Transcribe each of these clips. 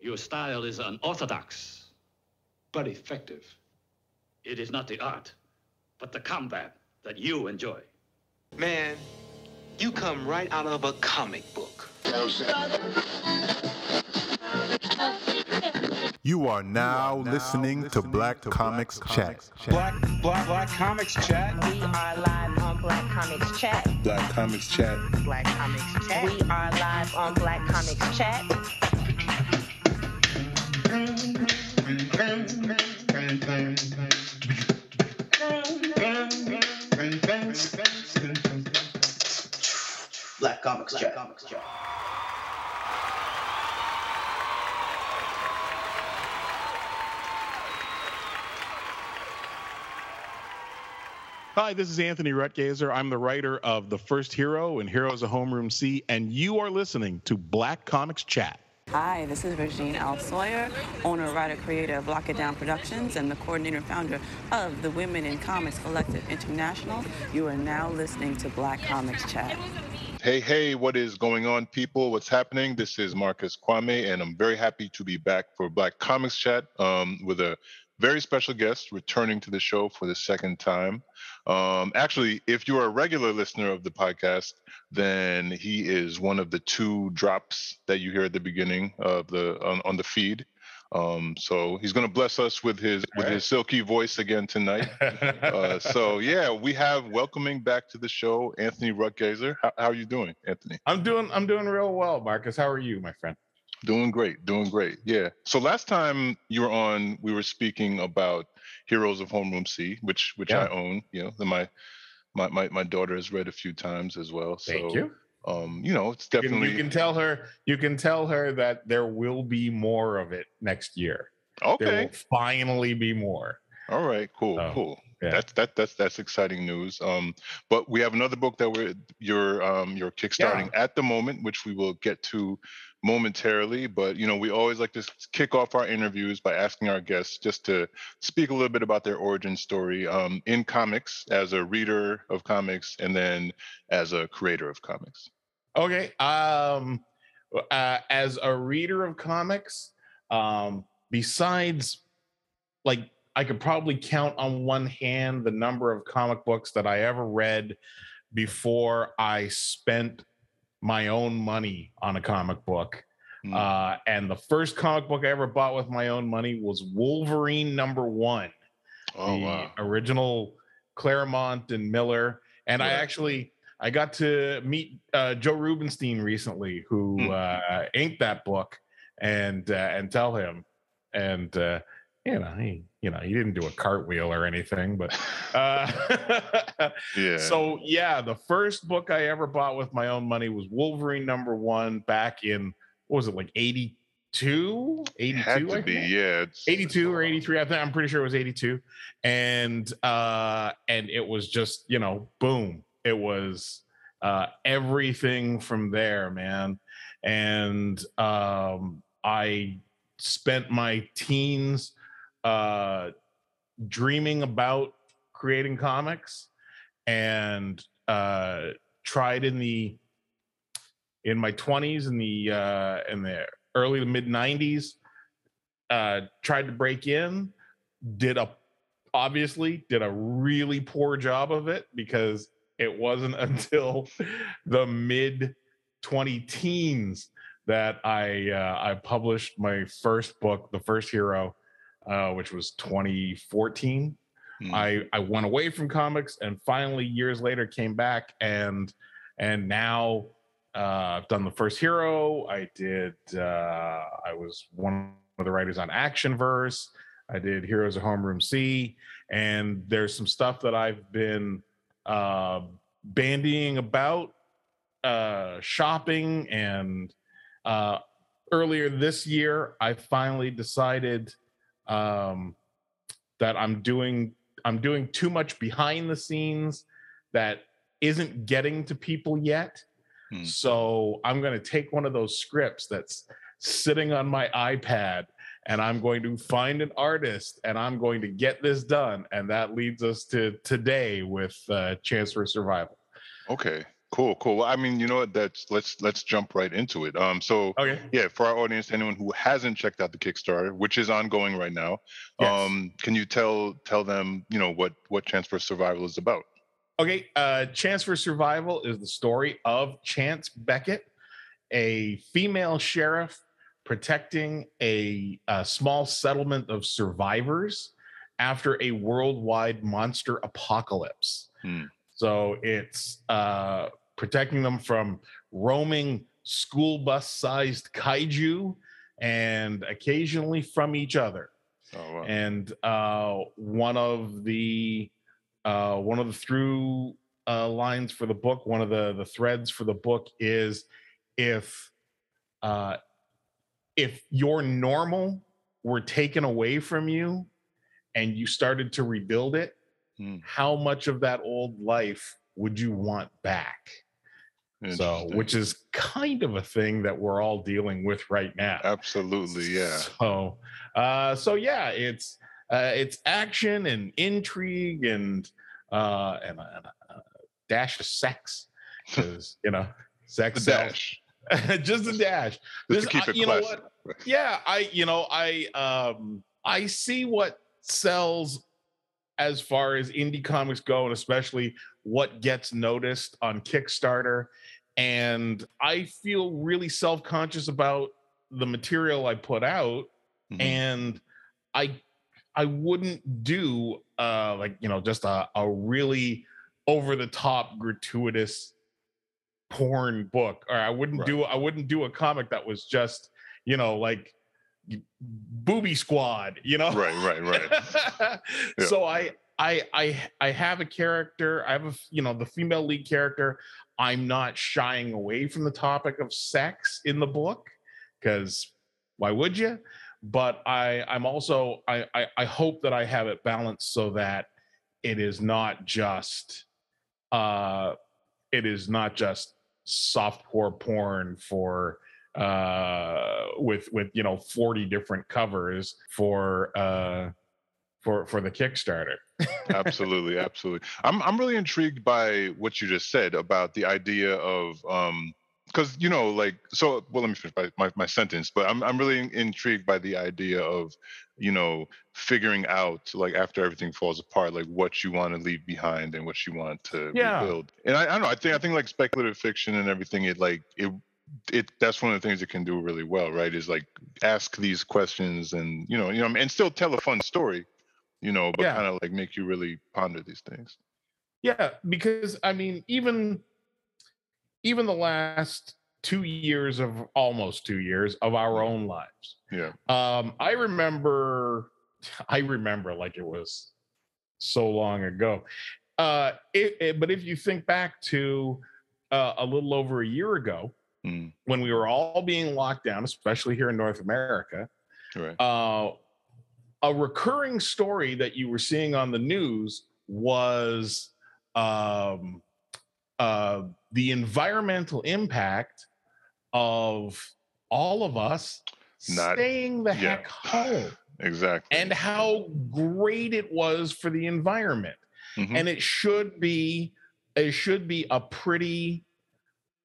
Your style is unorthodox. but effective. It is not the art, but the combat that you enjoy. Man, you come right out of a comic book. You are now listening to Black Comics Chat. Black, black, black comics chat. We are live on Black Comics Chat. Black Comics Chat. Black Comics Chat. We are live on Black Comics Chat. Black Comics Chat. Comics Chat. Hi, this is Anthony Rutgazer. I'm the writer of The First Hero and Heroes of Homeroom C, and you are listening to Black Comics Chat. Hi, this is Regine L. Sawyer, owner, writer, creator of Lockett Down Productions, and the coordinator and founder of the Women in Comics Collective International. You are now listening to Black Comics Chat. Hey, hey, what is going on, people? What's happening? This is Marcus Kwame, and I'm very happy to be back for Black Comics Chat um, with a very special guest returning to the show for the second time. Um, actually, if you're a regular listener of the podcast, then he is one of the two drops that you hear at the beginning of the on, on the feed. Um, so he's going to bless us with his with his silky voice again tonight. uh, so yeah, we have welcoming back to the show Anthony Rutgazer. How, how are you doing, Anthony? I'm doing I'm doing real well, Marcus. How are you, my friend? Doing great, doing great. Yeah. So last time you were on, we were speaking about Heroes of Homeroom C, which which Yeah. I own. You know, that my my my my daughter has read a few times as well. So Thank you. um, you know, it's You can, definitely you can tell her you can tell her that there will be more of it next year. Okay. There will finally be more. All right, cool, So, cool. yeah. That's that that's that's exciting news. Um, but we have another book that we're you're um you're kickstarting at the moment, which we will get to momentarily. But you know, we always like to kick off our interviews by asking our guests just to speak a little bit about their origin story um, in comics as a reader of comics and then as a creator of comics. Okay. Um, uh, as a reader of comics, um, besides, like, I could probably count on one hand the number of comic books that I ever read before I spent my own money on a comic book. Hmm. Uh, and the first comic book I ever bought with my own money was Wolverine number one Oh the wow! original Claremont and Miller. And I actually I got to meet uh, Joe Rubinstein recently, who Hmm. uh, inked that book, and uh, and tell him, and uh, you know he you know he didn't do a cartwheel or anything, but uh, Yeah. so yeah, the first book I ever bought with my own money was Wolverine number one back in what was it like 82 It had 82 to I be, yeah. it's- 82 or 83 i think i'm pretty sure it was 82 and uh and it was just you know boom it was uh everything from there man and um i spent my teens uh dreaming about creating comics and uh tried in the in my 20s in the uh in the early to mid 90s uh tried to break in did a obviously did a really poor job of it because it wasn't until the mid 20 teens that i uh, i published my first book the first hero uh which was 2014 Hmm. I I went away from comics and finally years later came back and and now uh, I've done the first hero. I did. Uh, I was one of the writers on Action Verse. I did Heroes of Homeroom C, and there's some stuff that I've been uh, bandying about, uh, shopping, and uh, earlier this year I finally decided um, that I'm doing I'm doing too much behind the scenes that isn't getting to people yet. Hmm. So I'm going to take one of those scripts that's sitting on my iPad and I'm going to find an artist and I'm going to get this done. And that leads us to today with uh, Chance for Survival. Okay. Cool, cool. Well, I mean, you know what? That's let's let's jump right into it. Um, so Okay. yeah, for our audience, anyone who hasn't checked out the Kickstarter, which is ongoing right now, Yes. um, can you tell tell them, you know, what what Chance for Survival is about? Okay, uh, Chance for Survival is the story of Chance Beckett, a female sheriff protecting a, a small settlement of survivors after a worldwide monster apocalypse. Hmm. So it's uh, protecting them from roaming school bus sized kaiju and occasionally from each other Oh, wow. and uh, one of the uh, one of the through uh, lines for the book, one of the the threads for the book is if uh, if your normal were taken away from you and you started to rebuild it, Hmm. how much of that old life would you want back? So, which is kind of a thing that we're all dealing with right now. absolutely, yeah. So, uh, so yeah, it's uh, it's action and intrigue and uh, and a, and a dash of sex because you know sex dash. just a dash. Just keep I- it you know what? Yeah, I you know I um I see what sells as far as indie comics go, and especially what gets noticed on Kickstarter. And I feel really self conscious about the material I put out Mhm. and i i wouldn't do uh like you know just a, a really over the top gratuitous porn book or i wouldn't Right. do i wouldn't do a comic that was just you know like booby squad you know Right, right, right. Yeah. so I, I i i have a character i have a you know the female lead character i'm not shying away from the topic of sex in the book because why would you but i i'm also I, I i hope that i have it balanced so that it is not just uh it is not just softcore porn for uh with with you know 40 different covers for uh for for the kickstarter. Absolutely absolutely. I'm i'm really intrigued by what you just said about the idea of um because you know like so well let me finish my, my, my sentence but I'm, I'm really in- intrigued by the idea of you know figuring out like after everything falls apart like what you want to leave behind and what you want to Yeah. rebuild. And I, I don't know i think i think like speculative fiction and everything it like it it that's one of the things it can do really well right is like ask these questions and you know you know and still tell a fun story you know but Yeah. kind of like make you really ponder these things Yeah, because I mean, even even the last two years of almost two years of our own lives. yeah Um, I remember, I remember like it was so long ago. Uh, it, it- but if you think back to uh, a little over a year ago, Mm, when we were all being locked down, especially here in North America, right uh, a recurring story that you were seeing on the news was um, uh, the environmental impact of all of us Not- staying the yeah. heck home exactly and how great it was for the environment Mhm. and it should be it should be a pretty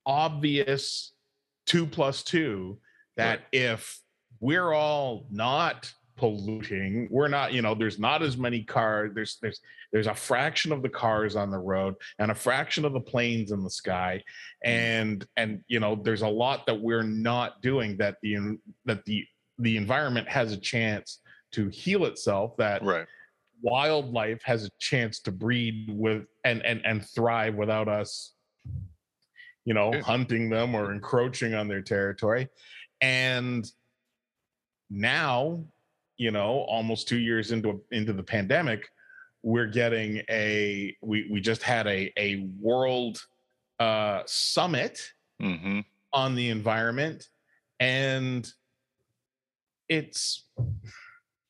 obvious two plus two that if we're all not polluting. We're not you know there's not as many cars there's there's there's a fraction of the cars on the road and a fraction of the planes in the sky. Hmm. And and you know there's a lot that we're not doing that the that the the environment has a chance to heal itself that right. wildlife has a chance to breed with and and and thrive without us you know hunting them or encroaching on their territory. And now you know almost 2 years into into the pandemic we're getting a we we just had a a world uh summit hmm on the environment and it's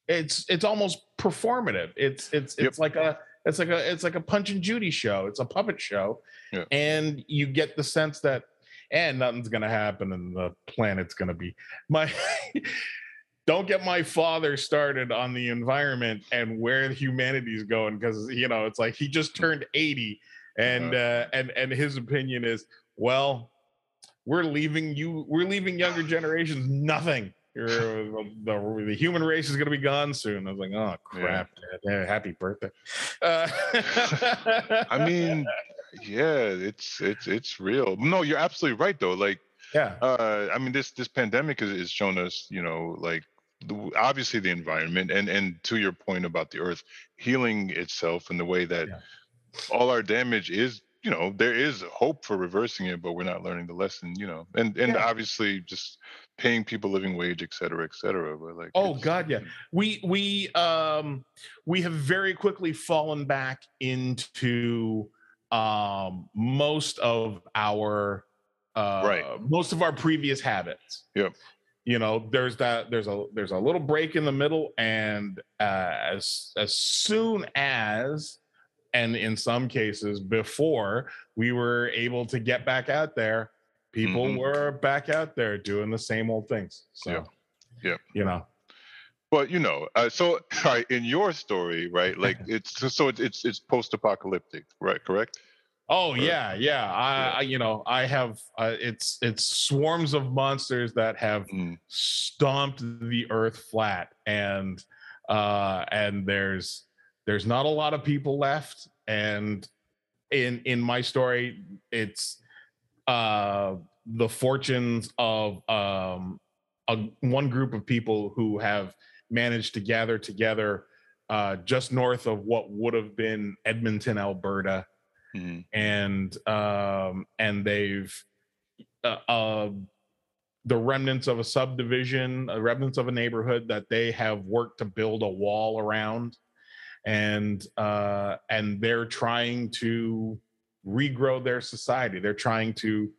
it's it's almost performative it's it's Yep. it's like a it's like a it's like a punch and judy show it's a puppet show Yeah. and you get the sense that and nothing's gonna happen and the planet's gonna be my don't get my father started on the environment and where humanity's going because you know it's like he just turned 80 and uh, and and his opinion is, well, we're leaving you, we're leaving younger generations nothing. You're, the, the, the human race is going to be gone soon. I was like, oh crap! Dad. Yeah, happy birthday. Uh, I mean, yeah, it's it's it's real. No, you're absolutely right though. Like, yeah, uh, I mean, this this pandemic has, has shown us, you know, like the, obviously the environment and and to your point about the earth healing itself in the way that Yeah. all our damage is you know there is hope for reversing it but we're not learning the lesson you know and and Yeah. obviously just paying people living wage et cetera et cetera but like Oh, God, yeah. we we um we have very quickly fallen back into um most of our uh Right. most of our previous habits Yep. You know there's that there's a there's a little break in the middle and uh, as as soon as and in some cases before we were able to get back out there people Mhm. were back out there doing the same old things so yeah, Yep. you know but you know uh, so right in your story right like it's so- it's, it's post-apocalyptic right correct Oh Or- yeah, yeah. I, Yeah. I you know I have uh, it's it's swarms of monsters that have Mm, stomped the earth flat, and uh, and there's there's not a lot of people left, and in in my story, it's uh, the fortunes of um, a, one group of people who have managed to gather together uh, just north of what would have been Edmonton, Alberta mhm, and um and they've uh, uh the remnants of a subdivision uh, remnants of a neighborhood that they have worked to build a wall around. And uh and they're trying to regrow their society. They're trying to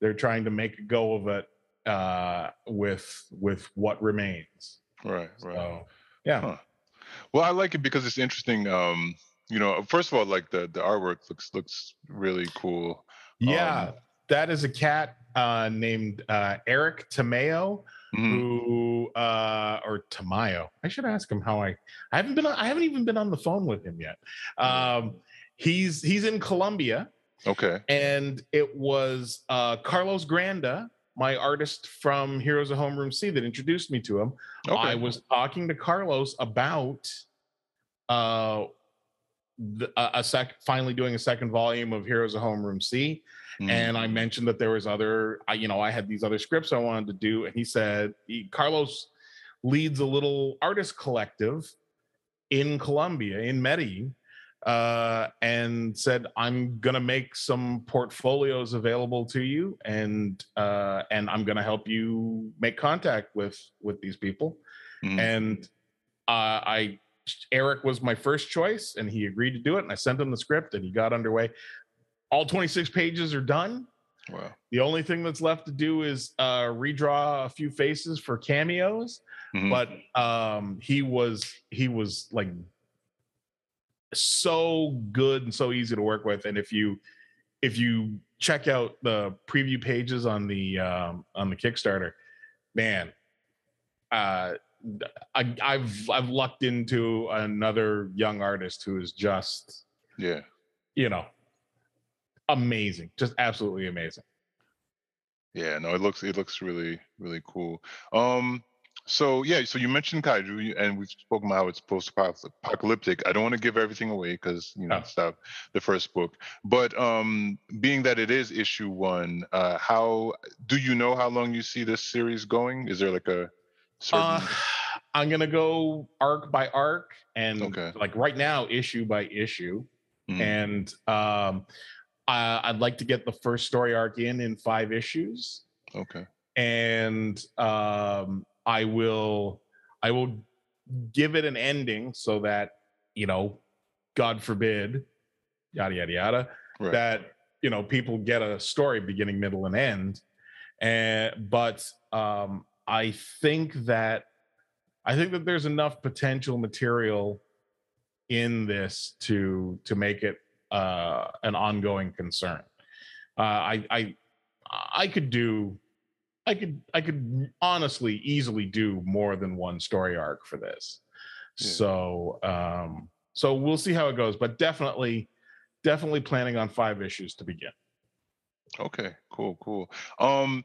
they're trying to make a go of it uh with with what remains. Right right. So yeah. Huh. Well, I like it because it's interesting. Um, you know, first of all, like the the artwork looks looks really cool. yeah Um, that is a cat uh named uh eric Tamayo. Mhm. who uh or Tamayo. I should ask him how I I haven't been on, I haven't even been on the phone with him yet. Um he's he's in Colombia Okay. and it was uh Carlos Granda, my artist from Heroes of Homeroom C that introduced me to him. Okay. I was talking to Carlos about uh the, a, a sec finally doing a second volume of Heroes of Homeroom C Mhm. and I mentioned that there was other, I, you know, I had these other scripts I wanted to do, and he said he, Carlos leads a little artist collective in Colombia, in Medellin, uh, and said I'm gonna make some portfolios available to you, and uh, and I'm gonna help you make contact with with these people, Mhm. and uh, I. Eric was my first choice, and he agreed to do it. And I sent him the script, and he got underway all 26 pages are done. wow. The only thing that's left to do is uh, redraw a few faces for cameos. Mhm. But um, he was he was like so good and so easy to work with. And if you if you check out the preview pages on the um, on the Kickstarter, man, uh, I, I've I've lucked into another young artist who is just yeah. you know amazing, just absolutely amazing. Yeah, no, it looks it looks really really cool. Um, so yeah, so you mentioned kaiju, and we've spoken about how it's post-apocalyptic. I don't want to give everything away because you know Oh. it's not the first book, but um, being that it is issue one, uh, how do you know how long you see this series going? Is there like a? Uh, I'm gonna go arc by arc and Okay. like right now, issue by issue. Mhm. And um, I, I'd like to get the first story arc in in five issues, okay, and um, I will I will give it an ending so that you know, God forbid, yada yada yada, right. that you know people get a story beginning middle and end and but um i think that i think that there's enough potential material in this to to make it uh an ongoing concern uh i i i could do i could i could honestly easily do more than one story arc for this Yeah. so um so we'll see how it goes but definitely definitely planning on five issues to begin. Okay, cool, cool. Um,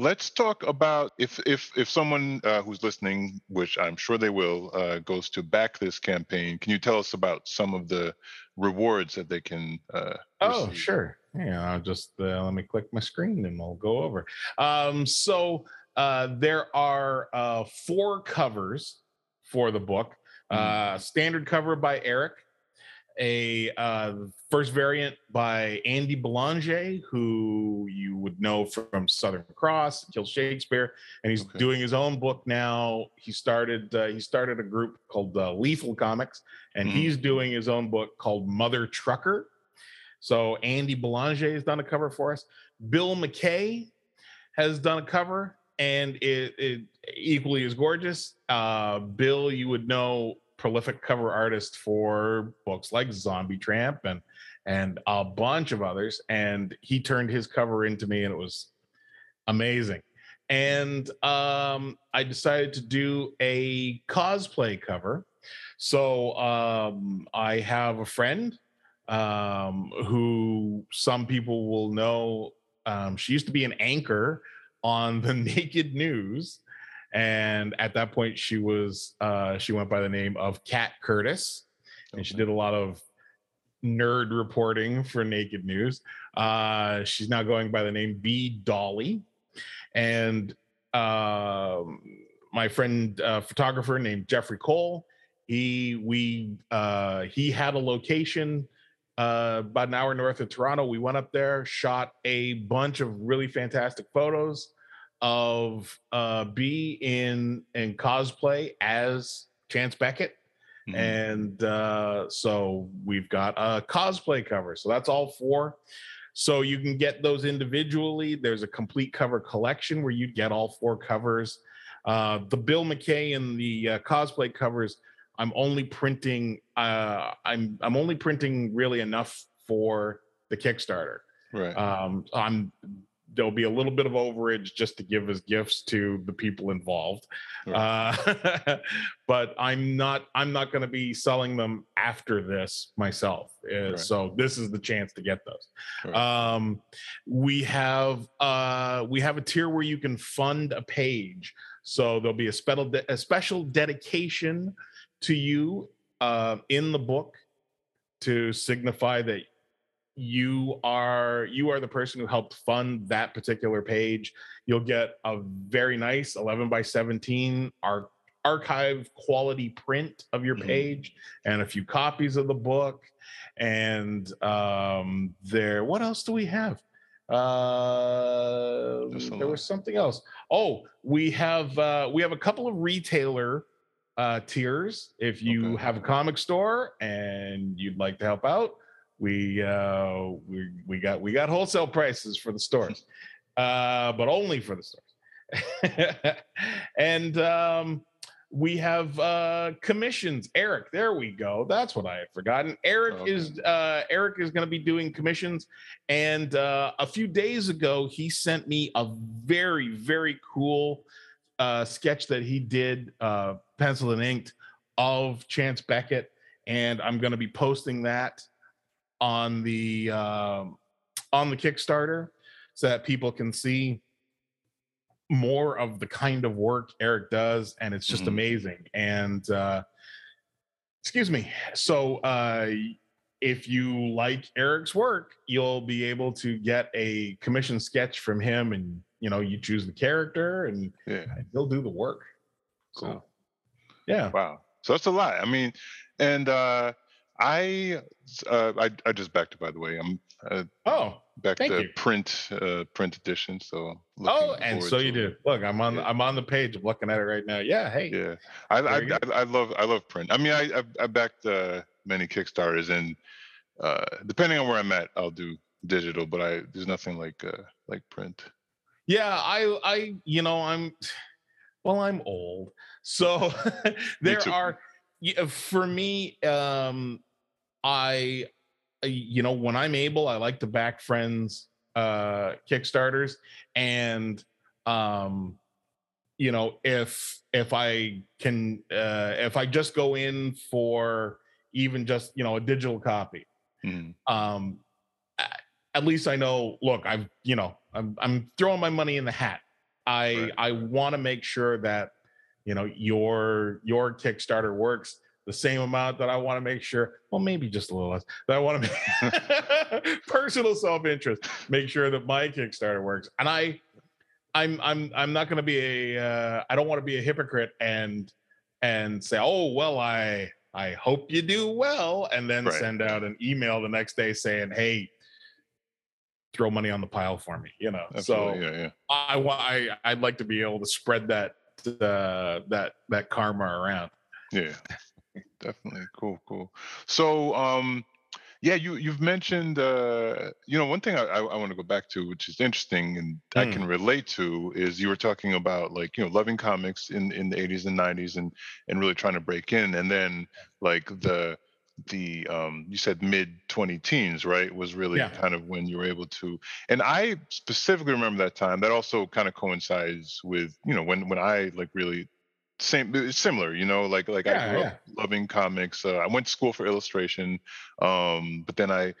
let's talk about if if if someone uh, who's listening, which I'm sure they will, uh, goes to back this campaign. Can you tell us about some of the rewards that they can? Uh, Oh, receive? sure. Yeah, I'll just uh, let me click my screen and we'll go over. Um, so uh, there are uh, four covers for the book. Uh, standard cover by Eric, a uh, first variant by Andy Belanger, who you would know from Southern Cross, Kill Shakespeare, and he's Okay. doing his own book now. He started uh, he started a group called uh, Lethal Comics, and Mhm. he's doing his own book called Mother Trucker. So Andy Belanger has done a cover for us. Bill McKay has done a cover, and it, it equally is gorgeous. Uh, Bill, you would know, prolific cover artist for books like Zombie Tramp and and a bunch of others. And he turned his cover into me, and it was amazing. And um, I decided to do a cosplay cover. So um, I have a friend um, who some people will know. Um, she used to be an anchor on the Naked News, and at that point, she was uh, she went by the name of Kat Curtis, and she did a lot of nerd reporting for Naked News. Uh, she's now going by the name B Dolly, and um, my friend uh, photographer named Jeffrey Cole. He we uh, he had a location uh, about an hour north of Toronto. We went up there, shot a bunch of really fantastic photos of uh, B in in cosplay as Chance Beckett. Mhm. And uh, so we've got a cosplay cover. So that's all four. So you can get those individually. There's a complete cover collection where you get all four covers. Uh, the Bill McKay and the uh, cosplay covers. I'm only printing. Uh, I'm I'm only printing really enough for the Kickstarter. Right. Um, I'm there'll be a little bit of overage just to give as gifts to the people involved. Uh, but I'm not I'm not going to be selling them after this myself. Uh, Right. So this is the chance to get those. Right. Um, we have uh, we have a tier where you can fund a page. So there'll be a special de- a special dedication to you uh, in the book to signify that you are you are the person who helped fund that particular page. You'll get a very nice 11 by 17 ar- archive quality print of your Mhm. page and a few copies of the book. And um there what else do we have? Uh there was something else. Oh we have uh we have a couple of retailer uh tiers. If you Okay. have a comic store and you'd like to help out we uh we we got we got wholesale prices for the stores uh but only for the stores. And um we have uh commissions. Eric there we go. That's what i had forgotten. Eric Okay. is uh eric is going to be doing commissions. And uh a few days ago he sent me a very very cool uh sketch that he did uh pencil and inked of chance beckett. And i'm going to be posting that on the um, on the Kickstarter so that people can see more of the kind of work Eric does, and it's just Mhm. amazing. And uh, excuse me, so uh, if you like Eric's work, you'll be able to get a commission sketch from him, and you know you choose the character, and, yeah. he'll do the work. So, Cool. yeah. Wow. So that's a lot. I mean, and uh, I, uh, I I just backed it by the way. I'm uh, Oh, back to you. print uh, print edition. So oh, and so you do. Look, I'm on. Yeah. I'm on the page. I'm looking at it right now. Yeah. Hey. Yeah, I I, I I love I love print. I mean, I I, I backed uh, many Kickstarters, and uh, depending on where I'm at, I'll do digital. But I there's nothing like uh, like print. Yeah, I I you know, I'm well, I'm old. So there are yeah, for me um I you know, when I'm able, I like to back friends uh Kickstarters and um you know, if if I can uh if I just go in for even just, you know, a digital copy Mhm. um at least i know look i've you know i'm i'm throwing my money in the hat i Right. i want to make sure that you know your your kickstarter works the same amount that i want to make sure well maybe just a little less that i want to make personal self-interest make sure that my kickstarter works and i i'm i'm i'm not going to be a uh, i don't want to be a hypocrite and and say oh well i i hope you do well and then Right. send out an email the next day saying hey throw money on the pile for me you know Absolutely. so yeah, yeah. I I I'd like to be able to spread that uh, that that karma around. Yeah, definitely. Cool, cool. So, um, yeah, you you've mentioned, uh, you know, one thing I, I, I want to go back to, which is interesting and I Mm. can relate to, is you were talking about like you know loving comics in in the 80s and 90s and and really trying to break in, and then like the the um you said mid 20 teens right was really Yeah. kind of when you were able to and i specifically remember that time that also kind of coincides with you know when when i like really same similar you know like like i grew yeah. up loving comics uh, i went to school for illustration um but then i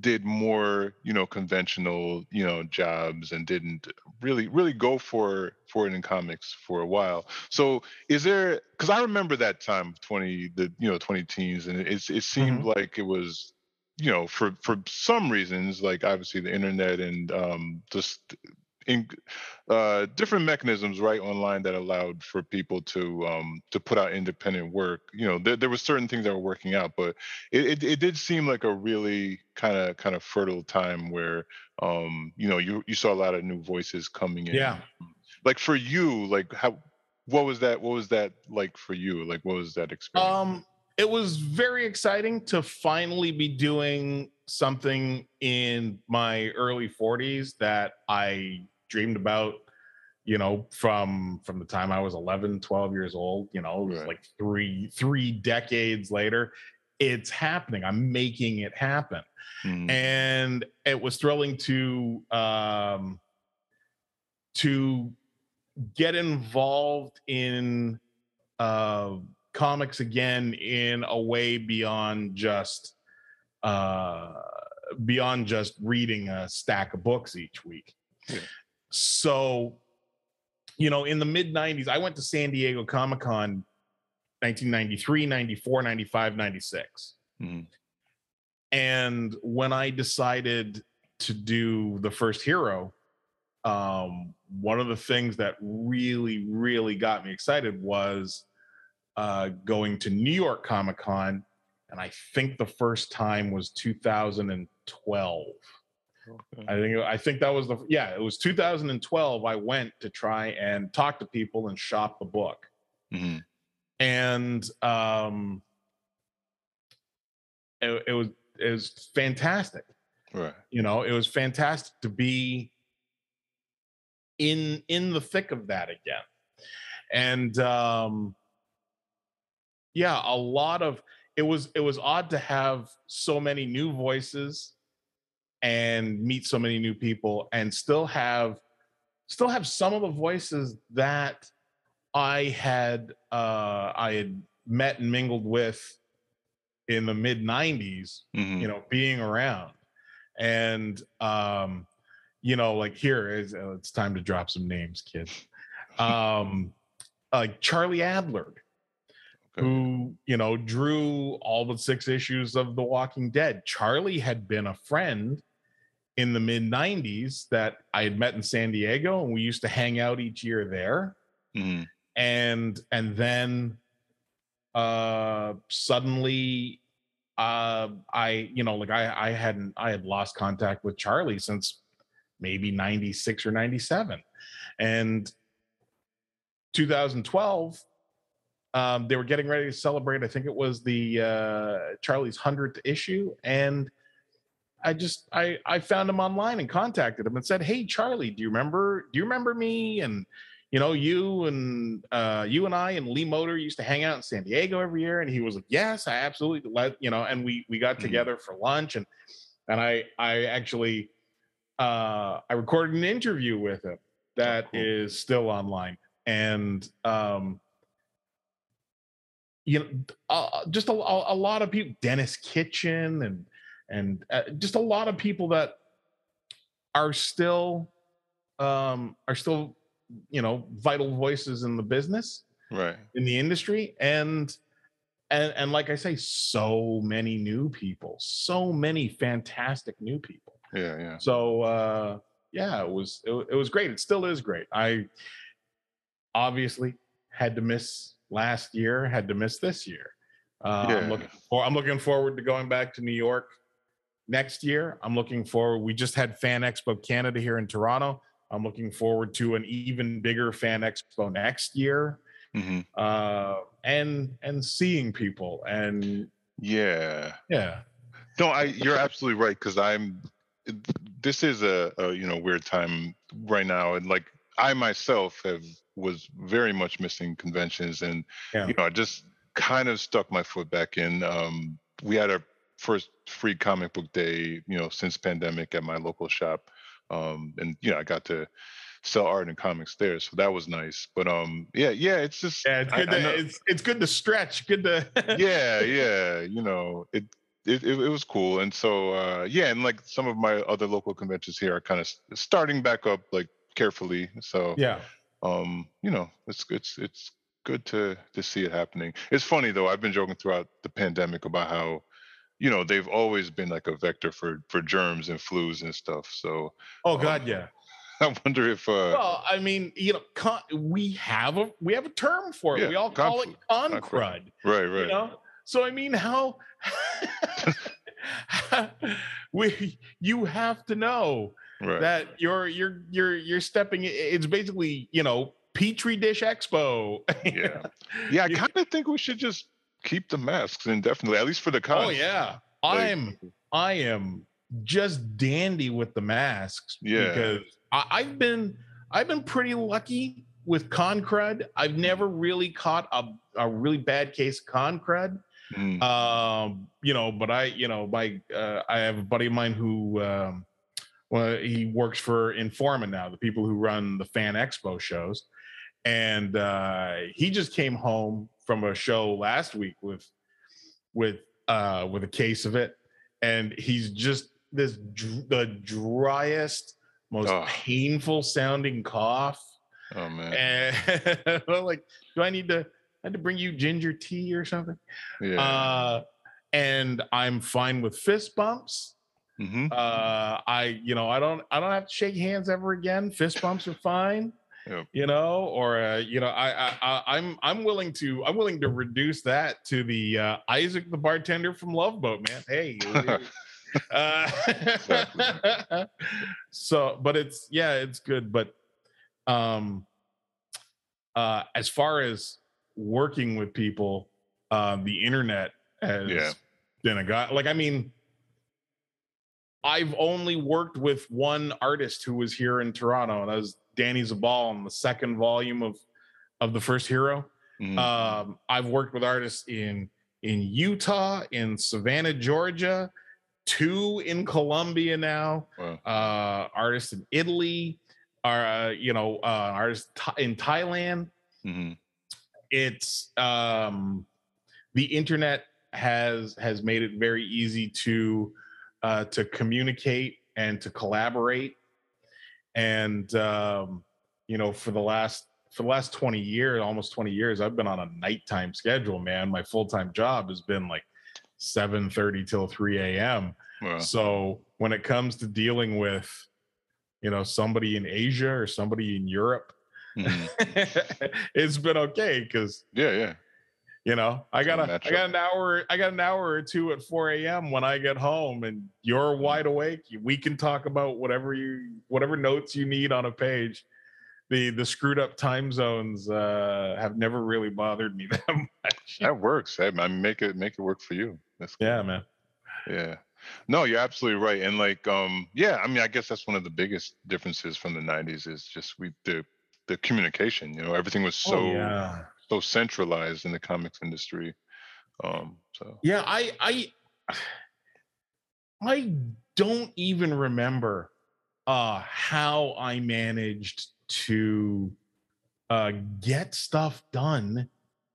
did more you know conventional you know jobs and didn't really really go for for it in comics for a while so is there because i remember that time of 20 the you know 20 teens and it, it seemed like it was you know for for some reasons like obviously the internet and um just in uh different mechanisms right online that allowed for people to um to put out independent work. You know there, there were certain things that were working out but it, it, it did seem like a really kind of kind of fertile time where um you know you you saw a lot of new voices coming in. Yeah. like for you like how what was that what was that like for you? Like what was that experience Um, it was very exciting to finally be doing something in my early 40s that I dreamed about you know from from the time i was 11 12 years old you know it was Right. like three three decades later. It's happening. I'm making it happen. Mm, and it was thrilling to um to get involved in uh comics again in a way beyond just uh beyond just reading a stack of books each week. Yeah. So you know in the mid 90s i went to san diego comic-con 1993 94 95 96 mhm. and when I decided to do the first hero, um, one of the things that really, really got me excited was uh, going to New York Comic Con. And I think the first time was 2012. Okay. I think I think that was the yeah, it was 2012. I went to try and talk to people and shop the book Mhm. and um it, it was it was fantastic right you know it was fantastic to be in in the thick of that again and um yeah a lot of it was it was odd to have so many new voices and meet so many new people and still have still have some of the voices that i had uh i had met and mingled with in the mid 90s Mhm. you know being around and um you know like here is uh, it's time to drop some names kids um like charlie adlard Okay. who you know drew all but six issues of the walking dead charlie had been a friend in the mid 90s that i had met in san diego and we used to hang out each year there Mhm. and and then uh suddenly uh i you know like i i hadn't i had lost contact with charlie since maybe 96 or 97 and 2012 um they were getting ready to celebrate i think it was the uh charlie's 100th issue and i just i i found him online and contacted him and said hey charlie do you remember do you remember me and you know, you and uh, you and I and Lee Motor used to hang out in San Diego every year, and he was like, "Yes, I absolutely let you know." And we we got Mhm. together for lunch, and and I I actually uh, I recorded an interview with him that is cool. still online, and um, you know, uh, just a, a a lot of people, Denis Kitchen and and uh, just a lot of people that are still um are still you know vital voices in the business Right. in the industry and and and like i say so many new people so many fantastic new people Yeah. Yeah. so uh yeah it was it, it was great it still is great i obviously had to miss last year had to miss this year uh, Yeah. i'm looking for i'm looking forward to going back to new york next year i'm looking forward we just had fan expo canada here in toronto i'm looking forward to an even bigger fan expo next year hmm uh and and seeing people and Yeah. yeah No, I you're absolutely right because I'm. This is a, a you know weird time right now, and like I myself have was very much missing conventions, and Yeah. you know I just kind of stuck my foot back in. Um, we had our first free comic book day, you know, since pandemic at my local shop, um, and you know I got to sell art and comics there, so that was nice. But um, yeah, yeah, it's just yeah it's good I to know- it's it's good to stretch good to yeah yeah you know it it, it, it was cool and so uh yeah and like some of my other local conventions here are kind of starting back up like carefully so yeah um you know it's it's it's good to to see it happening it's funny though i've been joking throughout the pandemic about how you know they've always been like a vector for for germs and flus and stuff so oh um, god yeah. I wonder if uh well i mean you know con- we have a we have a term for it. Yeah, we all call it con crud right right you know? So i mean how we you have to know right. that you're you're you're you're stepping it's basically you know petri dish expo. Yeah. Yeah i kind of think we should just keep the masks indefinitely at least for the cons oh yeah. Like, i'm i am just dandy with the masks Yeah. because I, i've been i've been pretty lucky with con crud i've never really caught a, a really bad case of con crud mm, um you know but i you know my uh, i have a buddy of mine who um well he works for informa now the people who run the fan expo shows. And uh he just came home from a show last week with with uh with a case of it. And he's just this dr- the driest most Ugh. painful sounding cough. Oh man. And I'm like do i need to I had to bring you ginger tea or something? Yeah. Uh and i'm fine with fist bumps. Hmm uh i you know i don't i don't have to shake hands ever again. Fist bumps are fine Yep. you know or uh, you know I, I i i'm i'm willing to i'm willing to reduce that to the uh isaac the bartender from love boat man hey uh, so but it's yeah it's good but um uh as far as working with people um the internet has Yeah. been a guy like i mean i've only worked with one artist who was here in toronto and that was danny zabal on the second volume of of the first hero Mhm. um, I've worked with artists in in Utah, in Savannah, Georgia, two in Colombia now, Wow. uh, artists in Italy, are uh, you know uh, artists in Thailand. Mhm. It's um, the internet has has made it very easy to uh, to communicate and to collaborate, and um, you know for the last for the last 20 years, almost 20 years, I've been on a nighttime schedule, man. My full-time job has been like 7:30 till 3 a.m. Wow. So when it comes to dealing with, you know, somebody in Asia or somebody in Europe, Mhm. it's been okay because Yeah, yeah. You know I got a I got an hour I got an hour or two at 4 a.m. when I get home and you're wide awake. We can talk about whatever you whatever notes you need on a page. The the screwed up time zones uh, have never really bothered me that much. That works. I, I make it make it work for you. That's cool. Yeah, man. Yeah. No, you're absolutely right. And like, um, yeah, I mean, I guess that's one of the biggest differences from the '90s is just we the the communication. You know, everything was so oh, yeah. So centralized in the comics industry. Um, so Yeah, I I I don't even remember uh how I managed to uh get stuff done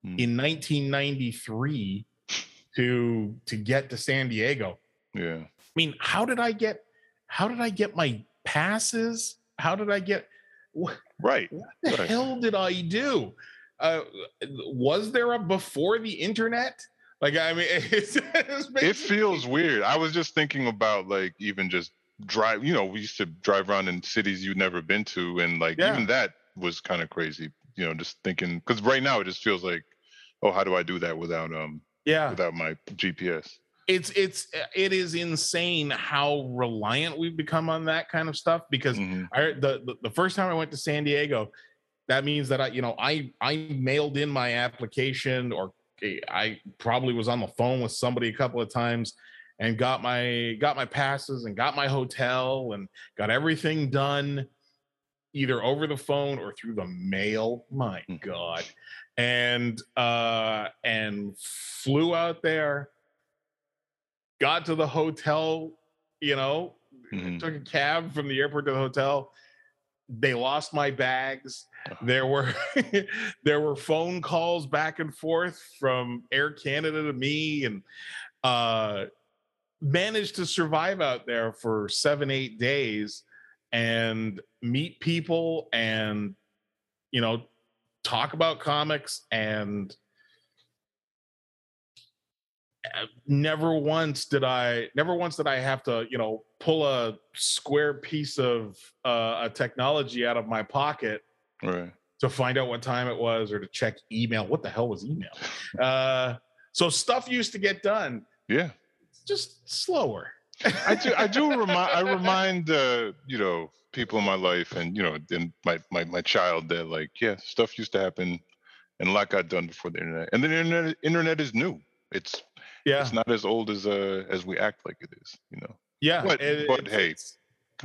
Hmm. in 1993 to to get to San Diego. yeah, I mean, how did I get how did I get my passes? How did I get what, Right. what the Right. hell did I do? Uh, was there a before the internet? Like, I mean, it's, it's It feels weird. I was just thinking about like even just drive, you know, we used to drive around in cities you'd never been to and like Yeah. even that was kind of crazy, you know, just thinking cuz right now it just feels like oh, how do I do that without um yeah. without my GPS? it's it's it is insane how reliant we've become on that kind of stuff because Mhm. I the the first time I went to San Diego, that means that I you know I I mailed in my application or eh, I probably was on the phone with somebody a couple of times and got my got my passes and got my hotel and got everything done either over the phone or through the mail my Mhm. god and uh and flew out there got to the hotel you know Mhm. took a cab from the airport to the hotel they lost my bags. There were there were phone calls back and forth from air canada to me and uh managed to survive out there for seven eight days and meet people and you know talk about comics and never once did i never once did i have to you know pull a square piece of uh, a technology out of my pocket Right. to find out what time it was or to check email what the hell was email uh so stuff used to get done Yeah. just slower I do. I do remind. I remind uh, you know people in my life, and you know, and my my my child that like, yeah, stuff used to happen, and a lot got done before the internet. And the internet internet is new. It's yeah it's not as old as uh as we act like it is. You know, yeah but- it- but it's- hey, it's-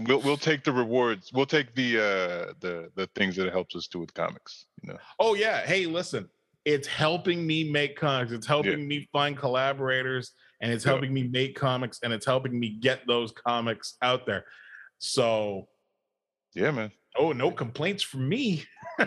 we'll we'll take the rewards. We'll take the uh the the things that it helps us do with comics. You know. oh yeah hey listen it's helping me make comics it's helping me find collaborators and it's Yeah. helping me make comics and it's helping me get those comics out there so Yeah, man. Oh no complaints from me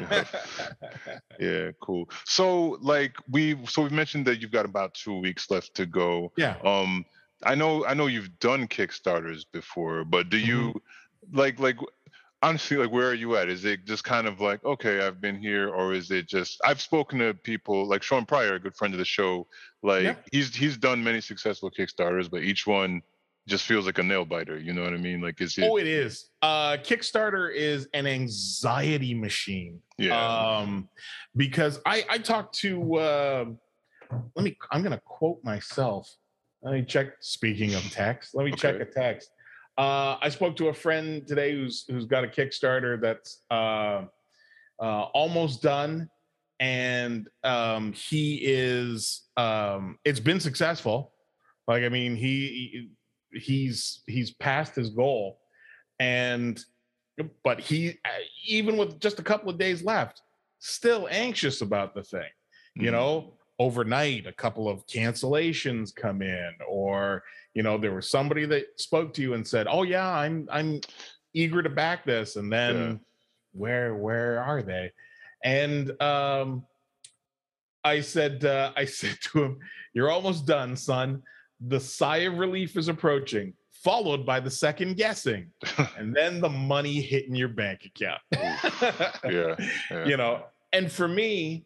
Yeah. Cool. So like we so we mentioned that you've got about two weeks left to go. yeah um i know i know you've done kickstarters before but do you Mm-hmm. like like honestly like where are you at is it just kind of like okay i've been here or is it just i've spoken to people like shawn pryor a good friend of the show like Yeah. he's he's done many successful kickstarters but each one just feels like a nail biter you know what i mean? Like is it oh it is. Uh kickstarter is an anxiety machine. Yeah. Um because i i talked to uh let me i'm gonna quote myself. Let me check speaking of text let me check a text. Uh i spoke to a friend today who's who's got a kickstarter that's uh uh almost done. And um he is um it's been successful. Like i mean he he's he's passed his goal. And but he uh, even with just a couple of days left still anxious about the thing you Mhm. know? Overnight a couple of cancellations come in or you know there was somebody that spoke to you and said oh yeah i'm i'm eager to back this. And then Yeah. where where are they? And um i said uh, i said to him you're almost done son the sigh of relief is approaching followed by the second guessing. And then the money hitting your bank account. Yeah, yeah. you know and for me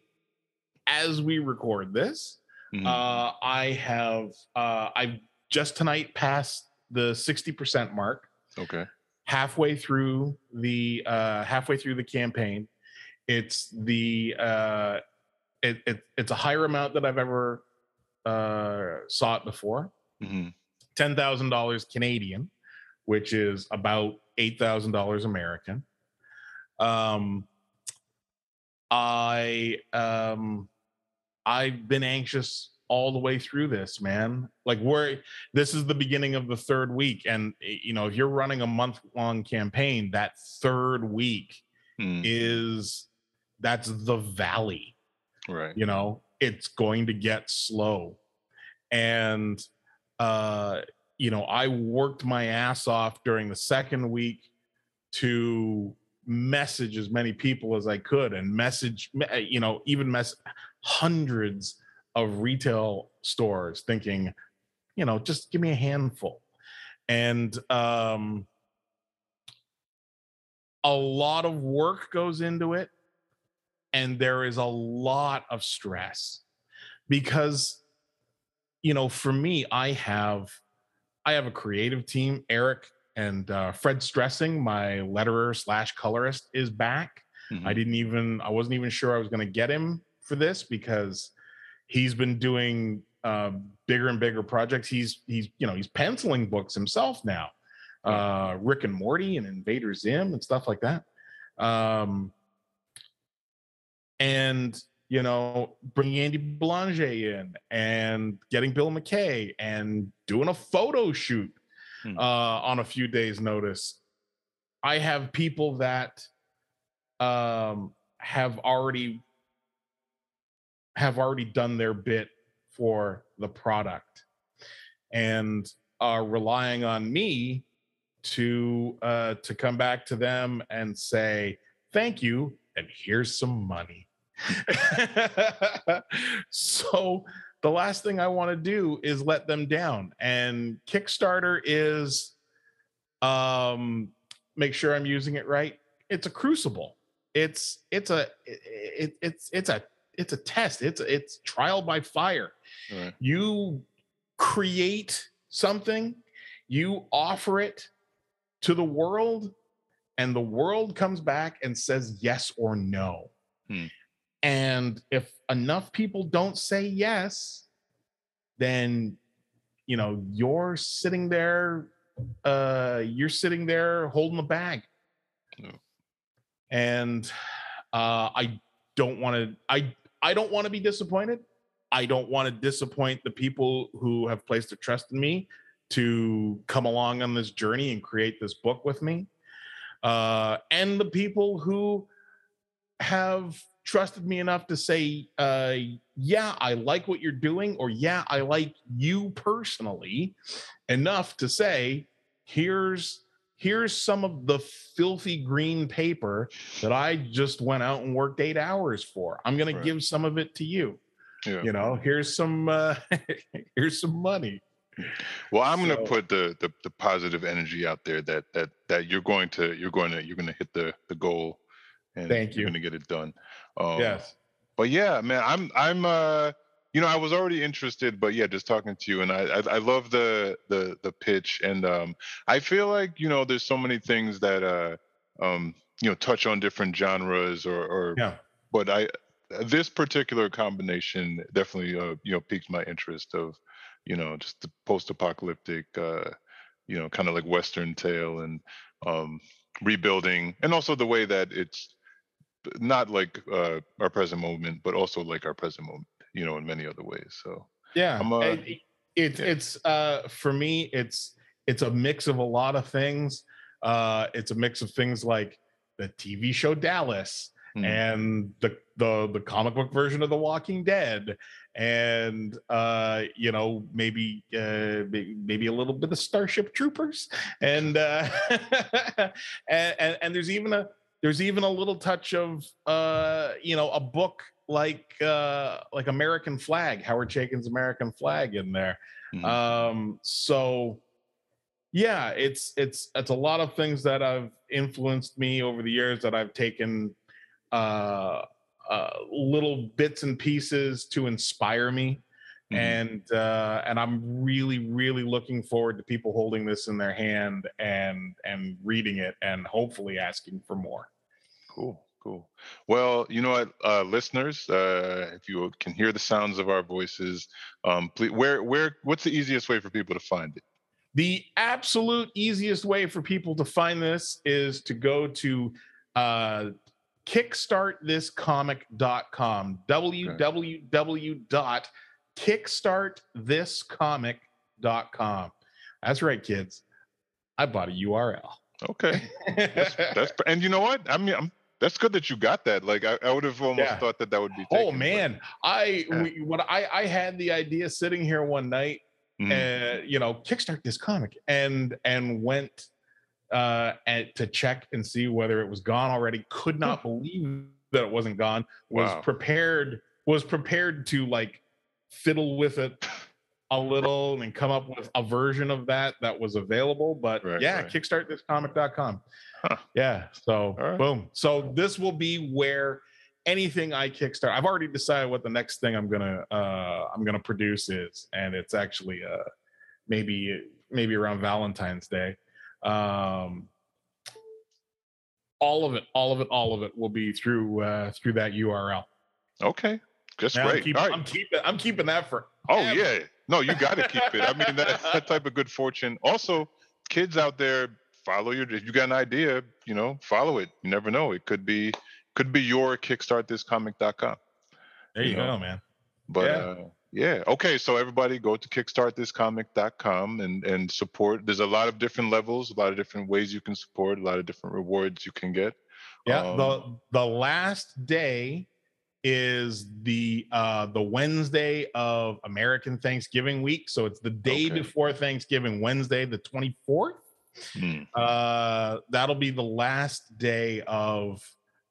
as we record this Mhm. uh i have uh i've just tonight passed the 60% mark. Okay. Halfway through the uh halfway through the campaign it's the uh it, it it's a higher amount that i've ever uh saw it before. Hmm ten thousand dollars Canadian, which is about eight thousand dollars American. Um, I um, I've been anxious all the way through this, man. Like we're this is the beginning of the third week, and you know if you're running a month long campaign, that third week Mm, is that's the valley. Right. You know it's going to get slow and uh you know i worked my ass off during the second week to message as many people as i could and message uh, you know even mess hundreds of retail stores thinking you know just give me a handful. And um a lot of work goes into it and there is a lot of stress because you know for me i have i have a creative team eric and uh, fred stresing my letterer slash colorist is back. Mhm. i didn't even i wasn't even sure i was going to get him for this because he's been doing uh, bigger and bigger projects. He's he's you know he's penciling books himself now uh rick and morty and invader zim and stuff like that. Um and you know bringing andy belanger in and getting bill mckay and doing a photo shoot Hmm. uh on a few days notice i have people that um have already have already done their bit for the product and are relying on me to uh to come back to them and say thank you and here's some money so the last thing i want to do is let them down and kickstarter is um make sure i'm using it right it's a crucible it's it's a it, it's it's a it's a test it's it's trial by fire Right. you create something you offer it to the world and the world comes back and says yes or no Hmm. And if enough people don't say yes then you know you're sitting there uh you're sitting there holding the bag. And uh i don't want to i i don't want to be disappointed. I don't want to disappoint the people who have placed their trust in me to come along on this journey and create this book with me. Uh and the people who have trusted me enough to say uh yeah i like what you're doing or yeah i like you personally enough to say here's here's some of the filthy green paper that i just went out and worked eight hours for i'm going Right. to give some of it to you Yeah. you know here's some uh here's some money Well, I'm gonna put the, the the positive energy out there that that that you're going to you're going to you're going to hit the the goal, and Thank you. you're going to get it done. Um, yes. But yeah, man, I'm I'm uh you know I was already interested, but yeah, just talking to you, and I I, I love the the the pitch, and um I feel like you know there's so many things that uh um you know touch on different genres or or yeah. but I this particular combination definitely uh, you know piqued my interest of you know just the post-apocalyptic uh, you know kind of like western tale and um, rebuilding and also the way that it's not like uh, our present moment but also like our present moment you know in many other ways so yeah I'm, uh, it- it's yeah. it's uh for me it's it's a mix of a lot of things uh it's a mix of things like the tv show dallas Mhm. and the the the comic book version of the walking dead and uh you know maybe uh maybe a little bit of starship troopers and uh and, and and there's even a there's even a little touch of uh you know a book like uh like american flagg howard chaykin's american flagg in there Mhm. um so yeah it's it's it's a lot of things that have influenced me over the years that i've taken uh uh little bits and pieces to inspire me Mhm. and uh and i'm really really looking forward to people holding this in their hand and and reading it and hopefully asking for more Cool, cool. Well, you know what, uh, listeners, uh, if you can hear the sounds of our voices, um, please, where, where, what's the easiest way for people to find it? The absolute easiest way for people to find this is to go to uh, kickstartthiscomic.com. www.kickstartthiscomic.com. That's right, kids. I bought a URL. Okay, that's, that's and you know what? I mean, I'm, that's good that you got that. Like, I, I would have almost Yeah. thought that that would be. oh taken, but- man, I Yeah. we, what I I had the idea sitting here one night Mhm. uh, you know, kickstart this comic and and went uh and to check and see whether it was gone already. Could not believe that it wasn't gone. Was Wow. prepared was prepared to like fiddle with it a little and come up with a version of that that was available. But Right, yeah, right. kickstartthiscomic.com. Huh. Yeah. So right. boom. So this will be where anything I kickstart. I've already decided what the next thing I'm gonna uh I'm gonna produce is, and it's actually uh maybe maybe around Valentine's Day. Um all of it, all of it, all of it will be through uh through that URL. Okay, that's Now, I'm great. All right. I'm keeping I'm keeping that for Oh yeah, no, you got to keep it. I mean, that, that type of good fortune. Also, kids out there, follow your. If you got an idea, you know, follow it. You never know. It could be could be your kickstartthiscomic.com. There you you know. go, man. But Yeah. uh, yeah, okay. So everybody, go to kickstartthiscomic.com and and support. There's a lot of different levels, a lot of different ways you can support, a lot of different rewards you can get. Yeah, the Um, the last day is the uh the Wednesday of American Thanksgiving week. So it's the day Okay. before Thanksgiving, Wednesday, the 24th. hmm, Uh that'll be the last day of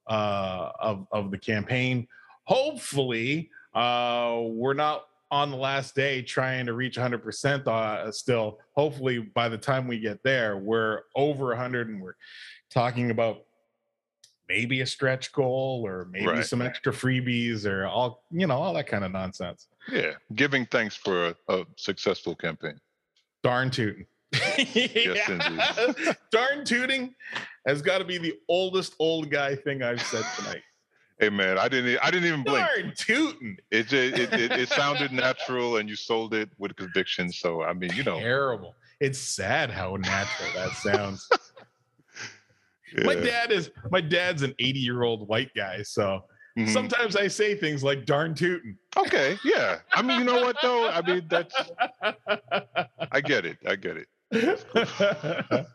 uh of of the campaign. Hopefully, uh we're not on the last day trying to reach 100% uh, still. Hopefully by the time we get there, we're over 100 and we're talking about maybe a stretch goal or maybe Right. some extra freebies or all you know all that kind of nonsense Yeah, giving thanks for a, a successful campaign. darn tooting Yes, indeed. darn tooting has got to be the oldest old guy thing i've said tonight Hey man, I didn't. I didn't even blink. darn tooting It, ju- it it it sounded natural, and you sold it with conviction. So I mean, you know, terrible it's sad how natural that sounds my dad is my dad's an 80 year old white guy so Mhm. sometimes i say things like darn tooting Okay, yeah. I mean, you know what though? I mean, that's. I get it. I get it.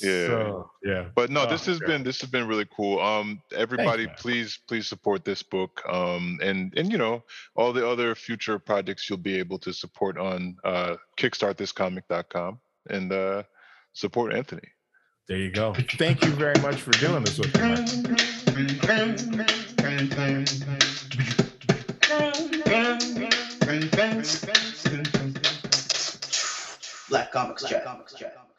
Yeah. So, yeah. But no, Oh, this has sure. been this has been really cool. Um, everybody, man. please please support this book. Um, and and you know all the other future projects you'll be able to support on uh, kickstartthiscomic.com and uh, support Anthony. There you go. Thank you very much for doing this with me. Mark. Black Comics Chat.